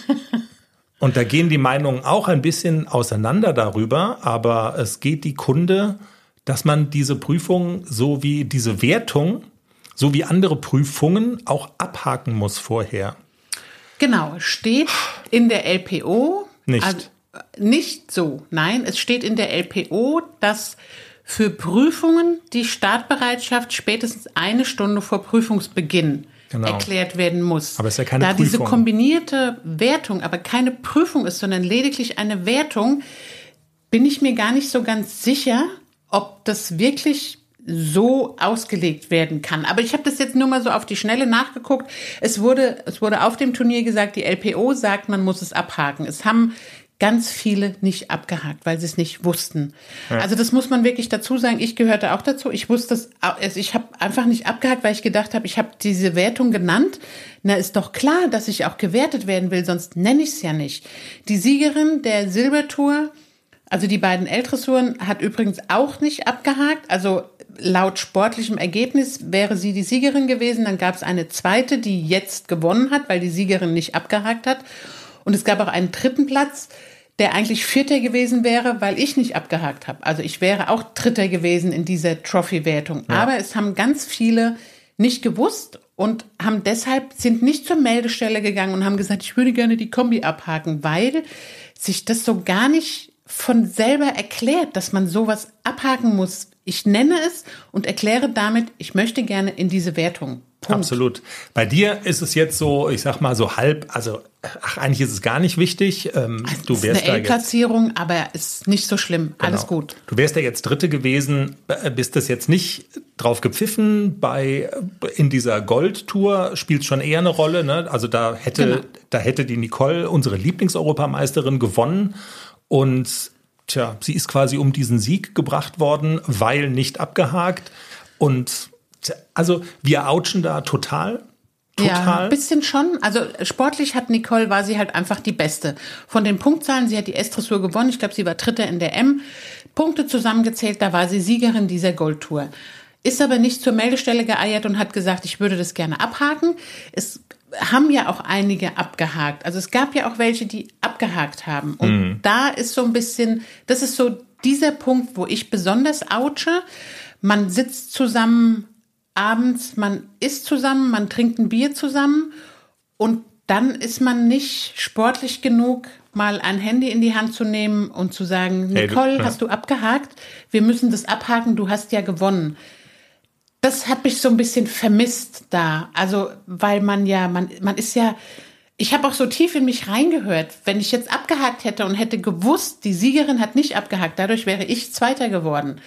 A: Und da gehen die Meinungen auch ein bisschen auseinander darüber, aber es geht die Kunde, dass man diese Prüfung so wie diese Wertung, so wie andere Prüfungen auch abhaken muss vorher.
B: Genau, steht in der LPO.
A: Nicht.
B: Also, äh, nicht so. Nein, es steht in der LPO, dass für Prüfungen die Startbereitschaft spätestens eine Stunde vor Prüfungsbeginn
A: Genau.
B: erklärt werden muss.
A: Aber es ist ja keine
B: da diese
A: Prüfung.
B: kombinierte Wertung aber keine Prüfung ist, sondern lediglich eine Wertung, bin ich mir gar nicht so ganz sicher, ob das wirklich so ausgelegt werden kann. Aber ich habe das jetzt nur mal so auf die Schnelle nachgeguckt. Es wurde, es wurde auf dem Turnier gesagt, die LPO sagt, man muss es abhaken. Es haben ganz viele nicht abgehakt, weil sie es nicht wussten. Also das muss man wirklich dazu sagen. Ich gehörte auch dazu. Ich wusste es, also ich habe einfach nicht abgehakt, weil ich gedacht habe, ich habe diese Wertung genannt. Na, ist doch klar, dass ich auch gewertet werden will, sonst nenne ich es ja nicht. Die Siegerin der Silbertour also die beiden L-Dressuren hat übrigens auch nicht abgehakt. Also laut sportlichem Ergebnis wäre sie die Siegerin gewesen. Dann gab es eine zweite, die jetzt gewonnen hat, weil die Siegerin nicht abgehakt hat. Und es gab auch einen dritten Platz, der eigentlich Vierter gewesen wäre, weil ich nicht abgehakt habe. Also ich wäre auch Dritter gewesen in dieser Trophy-Wertung. Aber es haben ganz viele nicht gewusst und haben deshalb sind nicht zur Meldestelle gegangen und haben gesagt, ich würde gerne die Kombi abhaken, weil sich das so gar nicht von selber erklärt, dass man sowas abhaken muss. Ich nenne es und erkläre damit, ich möchte gerne in diese Wertung. Punkt.
A: Absolut. Bei dir ist es jetzt so, ich sag mal so halb, also ach, eigentlich ist es gar nicht wichtig. Ähm, du
B: ist
A: wärst
B: eine
A: da jetzt
B: L-Platzierung, aber ist nicht so schlimm. Alles
A: Genau.
B: gut.
A: Du wärst ja jetzt Dritte gewesen, äh, bist das jetzt nicht drauf gepfiffen. Bei in dieser Goldtour spielt schon eher eine Rolle. Ne? Also da hätte
B: Genau.
A: da hätte die Nicole, unsere Lieblingseuropameisterin, gewonnen und tja, sie ist quasi um diesen Sieg gebracht worden, weil nicht abgehakt. Und tja, also wir ouchen da total.
B: Ja,
A: Total.
B: ein bisschen schon. Also sportlich hat Nicole, war sie halt einfach die Beste. Von den Punktzahlen, sie hat die S-Dressur gewonnen. Ich glaube, sie war Dritte in der M. Punkte zusammengezählt, da war sie Siegerin dieser Goldtour. Ist aber nicht zur Meldestelle geeiert und hat gesagt, ich würde das gerne abhaken. Es haben ja auch einige abgehakt. Also es gab ja auch welche, die abgehakt haben. Und da ist so ein bisschen, das ist so dieser Punkt, wo ich besonders ouche. Man sitzt zusammen abends, man isst zusammen, man trinkt ein Bier zusammen und dann ist man nicht sportlich genug, mal ein Handy in die Hand zu nehmen und zu sagen,
A: Hey, du-
B: Nicole,
A: ja.
B: hast du abgehakt? Wir müssen das abhaken, du hast ja gewonnen. Das hat mich so ein bisschen vermisst da. Also, weil man ja, man, man ist ja, ich habe auch so tief in mich reingehört. Wenn ich jetzt abgehakt hätte und hätte gewusst, die Siegerin hat nicht abgehakt, dadurch wäre ich Zweiter geworden.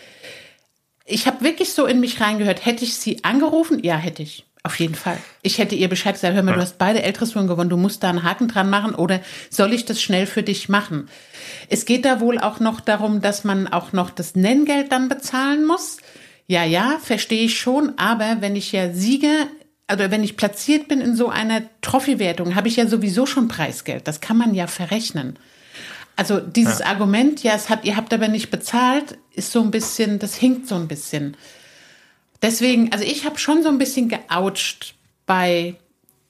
B: Ich habe wirklich so in mich reingehört. Hätte ich sie angerufen? Ja, hätte ich. Auf jeden Fall. Ich hätte ihr Bescheid gesagt, hör mal, du hast beide L-Dressuren gewonnen, du musst da einen Haken dran machen oder soll ich das schnell für dich machen? Es geht da wohl auch noch darum, dass man auch noch das Nenngeld dann bezahlen muss. Ja, ja, verstehe ich schon, aber wenn ich ja Sieger also wenn ich platziert bin in so einer Trophy-Wertung, habe ich ja sowieso schon Preisgeld. Das kann man ja verrechnen. Also dieses ja. Argument, ja, es hat, ihr habt aber nicht bezahlt, ist so ein bisschen, das hinkt so ein bisschen. Deswegen, also ich habe schon so ein bisschen geoucht bei,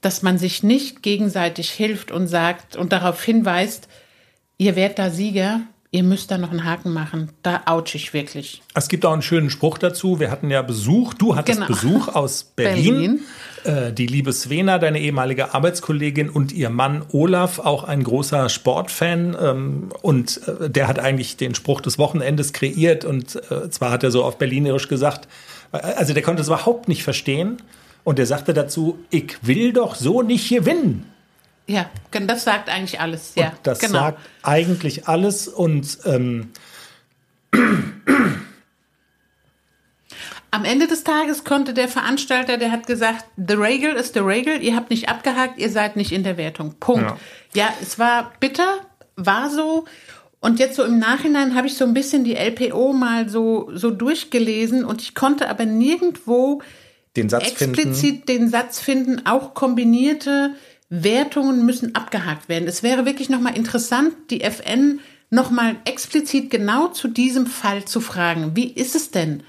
B: dass man sich nicht gegenseitig hilft und sagt und darauf hinweist, ihr werdet da Sieger, ihr müsst da noch einen Haken machen. Da ouch ich wirklich.
A: Es gibt auch einen schönen Spruch dazu. Wir hatten ja Besuch, du hattest genau. Besuch aus Berlin. Berlin. Äh, die liebe Svena, deine ehemalige Arbeitskollegin und ihr Mann Olaf, auch ein großer Sportfan. Ähm, und äh, der hat eigentlich den Spruch des Wochenendes kreiert. Und äh, zwar hat er so auf Berlinerisch gesagt, also der konnte es überhaupt nicht verstehen. Und er sagte dazu, ich will doch so nicht gewinnen.
B: Ja, das sagt eigentlich alles. Ja,
A: und das genau. sagt eigentlich alles und ähm,
B: am Ende des Tages konnte der Veranstalter, der hat gesagt, the Regel ist the Regel, ihr habt nicht abgehakt, ihr seid nicht in der Wertung. Punkt. Ja, ja es war bitter, war so. Und jetzt so im Nachhinein habe ich so ein bisschen die LPO mal so, so durchgelesen und ich konnte aber nirgendwo
A: den Satz
B: explizit finden. den Satz finden, auch kombinierte Wertungen müssen abgehakt werden. Es wäre wirklich nochmal interessant, die FN nochmal explizit genau zu diesem Fall zu fragen. Wie ist es denn?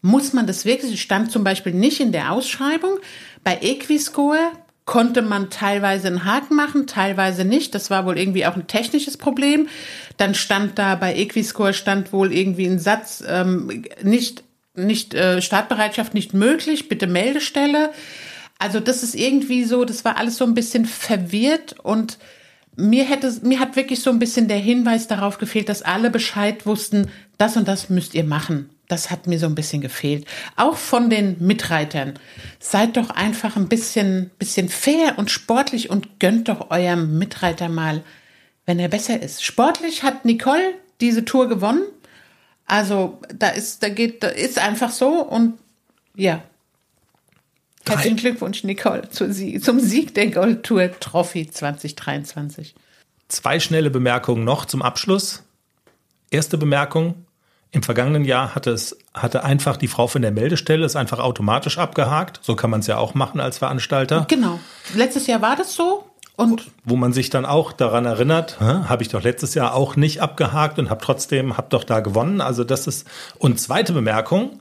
B: Muss man das wirklich? Es stand zum Beispiel nicht in der Ausschreibung. Bei Equiscore konnte man teilweise einen Haken machen, teilweise nicht. Das war wohl irgendwie auch ein technisches Problem. Dann stand da bei Equiscore stand wohl irgendwie ein Satz ähm, nicht nicht äh, Startbereitschaft nicht möglich, bitte Meldestelle. Also das ist irgendwie so, das war alles so ein bisschen verwirrt und mir hätte, mir hat wirklich so ein bisschen der Hinweis darauf gefehlt, dass alle Bescheid wussten, das und das müsst ihr machen. Das hat mir so ein bisschen gefehlt. Auch von den Mitreitern. Seid doch einfach ein bisschen, bisschen fair und sportlich und gönnt doch eurem Mitreiter mal, wenn er besser ist. Sportlich hat Nicole diese Tour gewonnen. Also, da ist, da geht, da ist einfach so und ja, Herzlichen Glückwunsch, Nicole, zum Sieg der Gold Tour Trophy 2023.
A: Zwei schnelle Bemerkungen noch zum Abschluss. Erste Bemerkung. Im vergangenen Jahr hatte es, hatte einfach die Frau von der Meldestelle es einfach automatisch abgehakt. So kann man es ja auch machen als Veranstalter.
B: Genau. Letztes Jahr war das so. Und
A: wo man sich dann auch daran erinnert, habe ich doch letztes Jahr auch nicht abgehakt und habe trotzdem, habe doch da gewonnen. Also das ist, und zweite Bemerkung,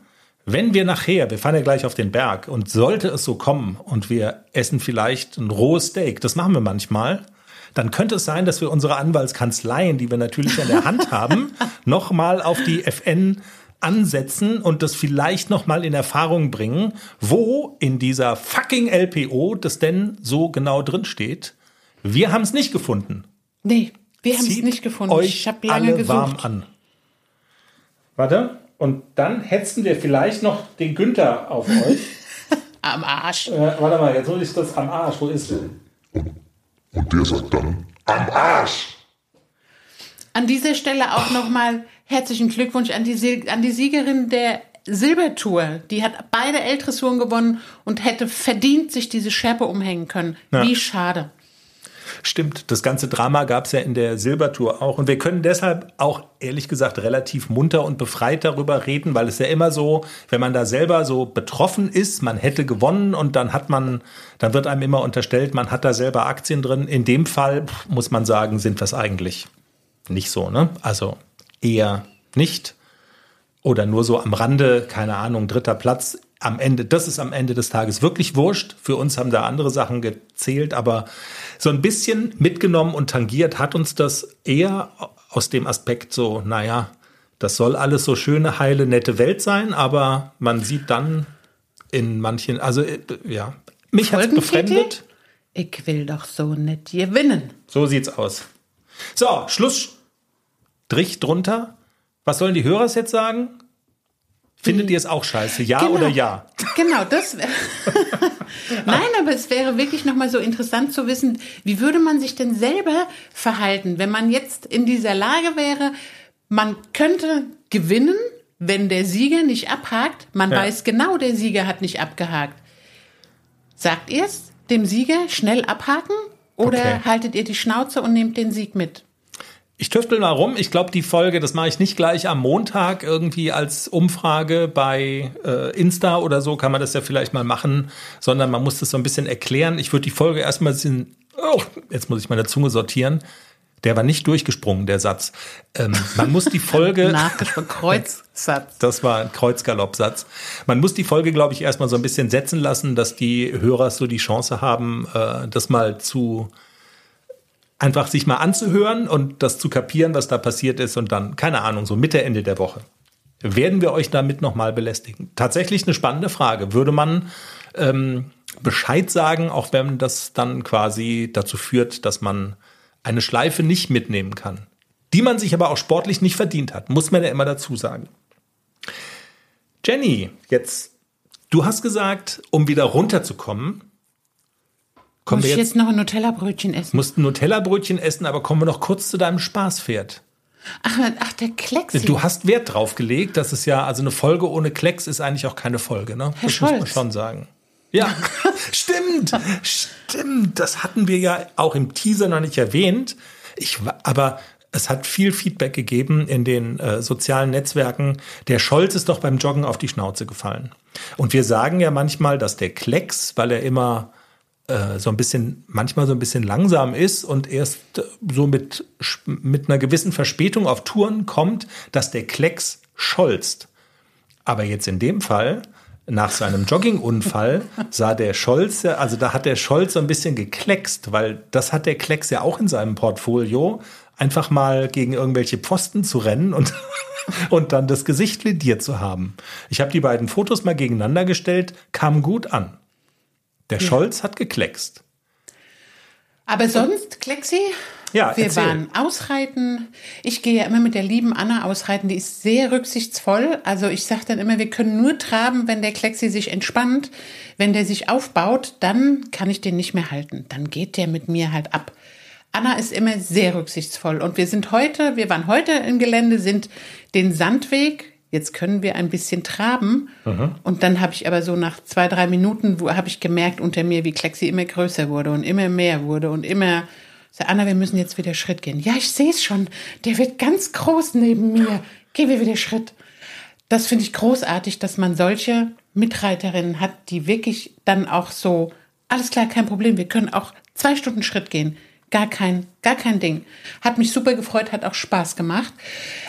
A: wenn wir nachher, wir fahren ja gleich auf den Berg und sollte es so kommen und wir essen vielleicht ein rohes Steak, das machen wir manchmal, dann könnte es sein, dass wir unsere Anwaltskanzleien, die wir natürlich an der Hand haben, nochmal auf die FN ansetzen und das vielleicht nochmal in Erfahrung bringen, wo in dieser fucking LPO das denn so genau drin steht. Wir haben es nicht gefunden.
B: Nee, wir haben es nicht gefunden.
A: Euch ich habe lange alle gesucht. warm an. Warte. Und dann hetzen wir vielleicht noch den Günther auf euch.
B: am Arsch.
A: Äh, warte mal, jetzt hole ich das am Arsch. Wo ist der?
E: Und, und der sagt dann, am Arsch.
B: An dieser Stelle auch nochmal herzlichen Glückwunsch an die, an die Siegerin der Silbertour. Die hat beide L-Dressuren gewonnen und hätte verdient sich diese Schärpe umhängen können. Ja. Wie schade.
A: Stimmt, das ganze Drama gab es ja in der Silbertour auch. Und wir können deshalb auch ehrlich gesagt relativ munter und befreit darüber reden, weil es ja immer so, wenn man da selber so betroffen ist, man hätte gewonnen und dann hat man, dann wird einem immer unterstellt, man hat da selber Aktien drin. In dem Fall muss man sagen, sind es eigentlich nicht so, ne? Also eher nicht. Oder nur so am Rande, keine Ahnung, dritter Platz am Ende, das ist am Ende des Tages wirklich wurscht. Für uns haben da andere Sachen gezählt, aber so ein bisschen mitgenommen und tangiert hat uns das eher aus dem Aspekt so, naja, das soll alles so schöne, heile, nette Welt sein, aber man sieht dann in manchen, also äh, ja, mich hat es befremdet.
B: Ich will doch so nett gewinnen.
A: So sieht's aus. So, Schluss. Strich drunter. Was sollen die Hörer jetzt sagen? Findet ihr es auch scheiße? Ja
B: genau,
A: oder ja?
B: Genau, das. Nein, aber es wäre wirklich nochmal so interessant zu wissen, wie würde man sich denn selber verhalten, wenn man jetzt in dieser Lage wäre, man könnte gewinnen, wenn der Sieger nicht abhakt. Man ja. weiß genau, der Sieger hat nicht abgehakt. Sagt ihr es dem Sieger schnell abhaken oder okay. haltet ihr die Schnauze und nehmt den Sieg mit?
A: Ich tüftel mal rum. Ich glaube, die Folge, das mache ich nicht gleich am Montag irgendwie als Umfrage bei äh, Insta oder so, kann man das ja vielleicht mal machen, sondern man muss das so ein bisschen erklären. Ich würde die Folge erstmal sind, oh, jetzt muss ich meine Zunge sortieren. Der war nicht durchgesprungen, der Satz. Ähm, man muss die Folge.
B: Nachgesprochen, Kreuzsatz.
A: Das war ein Kreuzgaloppsatz. Man muss die Folge, glaube ich, erstmal so ein bisschen setzen lassen, dass die Hörer so die Chance haben, äh, das mal zu einfach sich mal anzuhören und das zu kapieren, was da passiert ist und dann, keine Ahnung, so Mitte, Ende der Woche. Werden wir euch damit nochmal belästigen? Tatsächlich eine spannende Frage. Würde man ähm, Bescheid sagen, auch wenn das dann quasi dazu führt, dass man eine Schleife nicht mitnehmen kann, die man sich aber auch sportlich nicht verdient hat, muss man ja immer dazu sagen. Jenny, jetzt, du hast gesagt, um wieder runterzukommen, kommen
B: Muss
A: wir
B: ich
A: jetzt,
B: jetzt noch ein Nutella-Brötchen essen?
A: musst ein Nutella-Brötchen essen, aber kommen wir noch kurz zu deinem Spaßpferd.
B: Ach, ach der Klecks.
A: Du hast Wert drauf gelegt, dass es ja, also eine Folge ohne Klecks ist eigentlich auch keine Folge, ne?
B: Herr
A: das muss man
B: Scholz.
A: schon sagen. Ja, stimmt, stimmt. Das hatten wir ja auch im Teaser noch nicht erwähnt. Ich, aber es hat viel Feedback gegeben in den äh, sozialen Netzwerken. Der Scholz ist doch beim Joggen auf die Schnauze gefallen. Und wir sagen ja manchmal, dass der Klecks, weil er immer äh, so ein bisschen, manchmal so ein bisschen langsam ist und erst äh, so mit, mit einer gewissen Verspätung auf Touren kommt, dass der Klecks scholzt. Aber jetzt in dem Fall, nach seinem Joggingunfall, sah der Scholz, also da hat der Scholz so ein bisschen gekleckst, weil das hat der Klecks ja auch in seinem Portfolio, einfach mal gegen irgendwelche Pfosten zu rennen und, und dann das Gesicht lediert zu haben. Ich habe die beiden Fotos mal gegeneinander gestellt, kam gut an. Der Scholz hat gekleckst.
B: Aber sonst, Klexi,
A: Ja,
B: wir
A: erzähl.
B: waren ausreiten. Ich gehe ja immer mit der lieben Anna ausreiten, die ist sehr rücksichtsvoll. Also ich sage dann immer, wir können nur traben, wenn der Klexi sich entspannt. Wenn der sich aufbaut, dann kann ich den nicht mehr halten. Dann geht der mit mir halt ab. Anna ist immer sehr rücksichtsvoll. Und wir sind heute, wir waren heute im Gelände, sind den Sandweg, jetzt können wir ein bisschen traben. Und dann habe ich aber so nach zwei, drei Minuten, wo habe ich gemerkt unter mir, wie Klexi immer größer wurde und immer mehr wurde und immer. Ich sag, Anna, wir müssen jetzt wieder Schritt gehen. Ja, ich sehe es schon. Der wird ganz groß neben mir. Gehen wir wieder Schritt. Das finde ich großartig, dass man solche Mitreiterinnen hat, die wirklich dann auch so, alles klar, kein Problem, wir können auch zwei Stunden Schritt gehen. Gar kein, gar kein Ding. Hat mich super gefreut, hat auch Spaß gemacht.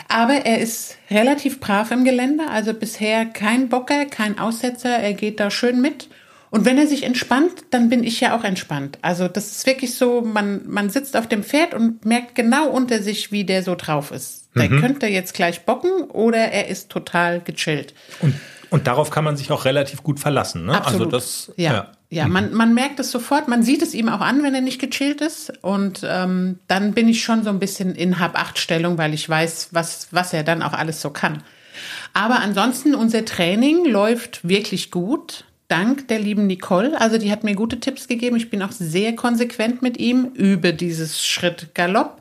B: Aber er ist relativ brav im Gelände, also bisher kein Bocker, kein Aussetzer, er geht da schön mit. Und wenn er sich entspannt, dann bin ich ja auch entspannt. Also das ist wirklich so, man, man sitzt auf dem Pferd und merkt genau unter sich, wie der so drauf ist. Der könnte jetzt gleich bocken oder er ist total gechillt.
A: Und, und darauf kann man sich auch relativ gut verlassen. Ne?
B: Absolut.
A: Also das,
B: ja. Ja, man, man merkt es sofort, man sieht es ihm auch an, wenn er nicht gechillt ist. Und ähm, dann bin ich schon so ein bisschen in Hab-Acht-Stellung, weil ich weiß, was, was er dann auch alles so kann. Aber ansonsten, unser Training läuft wirklich gut. Dank der lieben Nicole. Also die hat mir gute Tipps gegeben. Ich bin auch sehr konsequent mit ihm über dieses Schritt Galopp,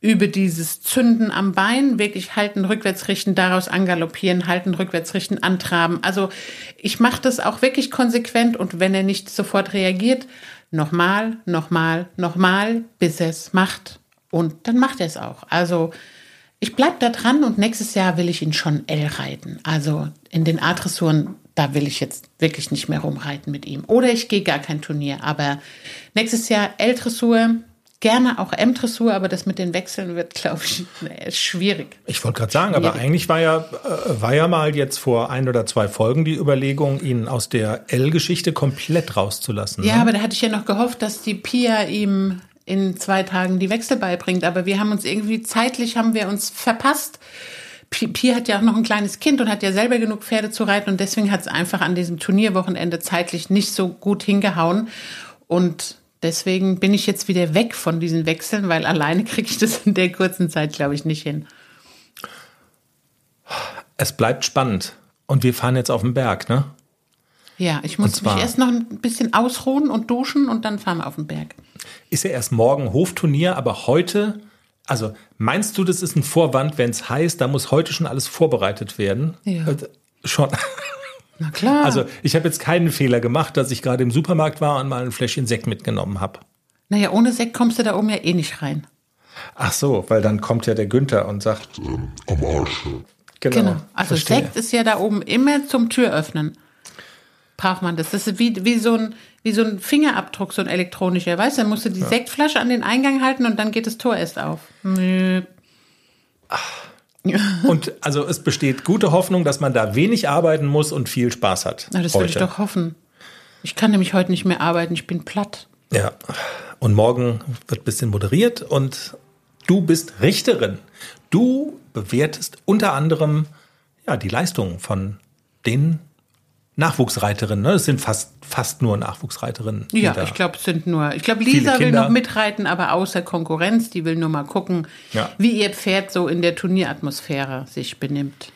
B: über dieses Zünden am Bein, wirklich halten, rückwärts richten, daraus angaloppieren, halten, rückwärts richten, antraben. Also ich mache das auch wirklich konsequent und wenn er nicht sofort reagiert, nochmal, nochmal, nochmal, bis er es macht. Und dann macht er es auch. Also ich bleib da dran und nächstes Jahr will ich ihn schon L reiten. Also in den A-Dressuren, da will ich jetzt wirklich nicht mehr rumreiten mit ihm. Oder ich gehe gar kein Turnier. Aber nächstes Jahr L-Dressur, gerne auch M-Dressur, aber das mit den Wechseln wird, glaube ich, nee, schwierig.
A: Ich wollte gerade sagen, aber
B: Schwierig.
A: eigentlich war ja, äh, war ja mal jetzt vor ein oder zwei Folgen die Überlegung, ihn aus der L-Geschichte komplett rauszulassen.
B: Ja,
A: ne?
B: aber da hatte ich ja noch gehofft, dass die Pia ihm in zwei Tagen die Wechsel beibringt. Aber wir haben uns irgendwie zeitlich haben wir uns verpasst. Pi- Pia hat ja auch noch ein kleines Kind und hat ja selber genug Pferde zu reiten und deswegen hat es einfach an diesem Turnierwochenende zeitlich nicht so gut hingehauen. Und deswegen bin ich jetzt wieder weg von diesen Wechseln, weil alleine kriege ich das in der kurzen Zeit, glaube ich, nicht hin.
A: Es bleibt spannend. Und wir fahren jetzt auf den Berg, ne?
B: Ja, ich muss mich erst noch ein bisschen ausruhen und duschen und dann fahren wir auf den Berg.
A: Ist ja erst morgen Hofturnier, aber heute, also meinst du, das ist ein Vorwand, wenn es heißt, da muss heute schon alles vorbereitet werden?
B: Ja.
A: Äh, schon.
B: Na klar.
A: Also ich habe jetzt keinen Fehler gemacht, dass ich gerade im Supermarkt war und mal ein Fläschchen Sekt mitgenommen habe.
B: naja, ohne Sekt kommst du da oben ja eh nicht rein.
A: Ach so, weil dann kommt ja der Günther und sagt,
E: Ähm, am Arsch.
A: genau.
B: Genau. Also
A: verstehe.
B: Sekt ist ja da oben immer zum Türöffnen. Braucht man das. Das ist wie, wie, so ein, wie so ein Fingerabdruck, so ein elektronischer. Weißt du, dann musst du die Sektflasche an den Eingang halten und dann geht das Tor erst auf. Nö.
A: Und also es besteht gute Hoffnung, dass man da wenig arbeiten muss und viel Spaß hat.
B: Na, das würde ich
A: heute.
B: doch hoffen. Ich kann nämlich heute nicht mehr arbeiten, ich bin platt.
A: Ja. Und morgen wird ein bisschen moderiert und du bist Richterin. Du bewertest unter anderem ja, die Leistungen von den Nachwuchsreiterinnen. Ne? Es sind fast, fast nur Nachwuchsreiterinnen.
B: Ja, ich glaube, es sind nur. Ich glaube, Lisa will noch mitreiten, aber außer Konkurrenz, die will nur mal gucken,
A: Ja.
B: wie ihr Pferd so in der Turnieratmosphäre sich benimmt.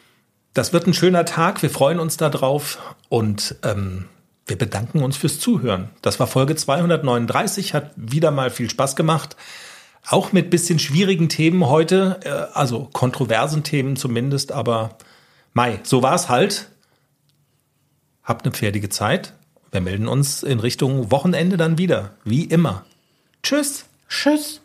A: Das wird ein schöner Tag. Wir freuen uns darauf und ähm, wir bedanken uns fürs Zuhören. Das war Folge 239, hat wieder mal viel Spaß gemacht. Auch mit bisschen schwierigen Themen heute, äh, also kontroversen Themen zumindest, aber Mai, so war's halt. Habt eine pferdige Zeit. Wir melden uns in Richtung Wochenende dann wieder, wie immer. Tschüss.
B: Tschüss.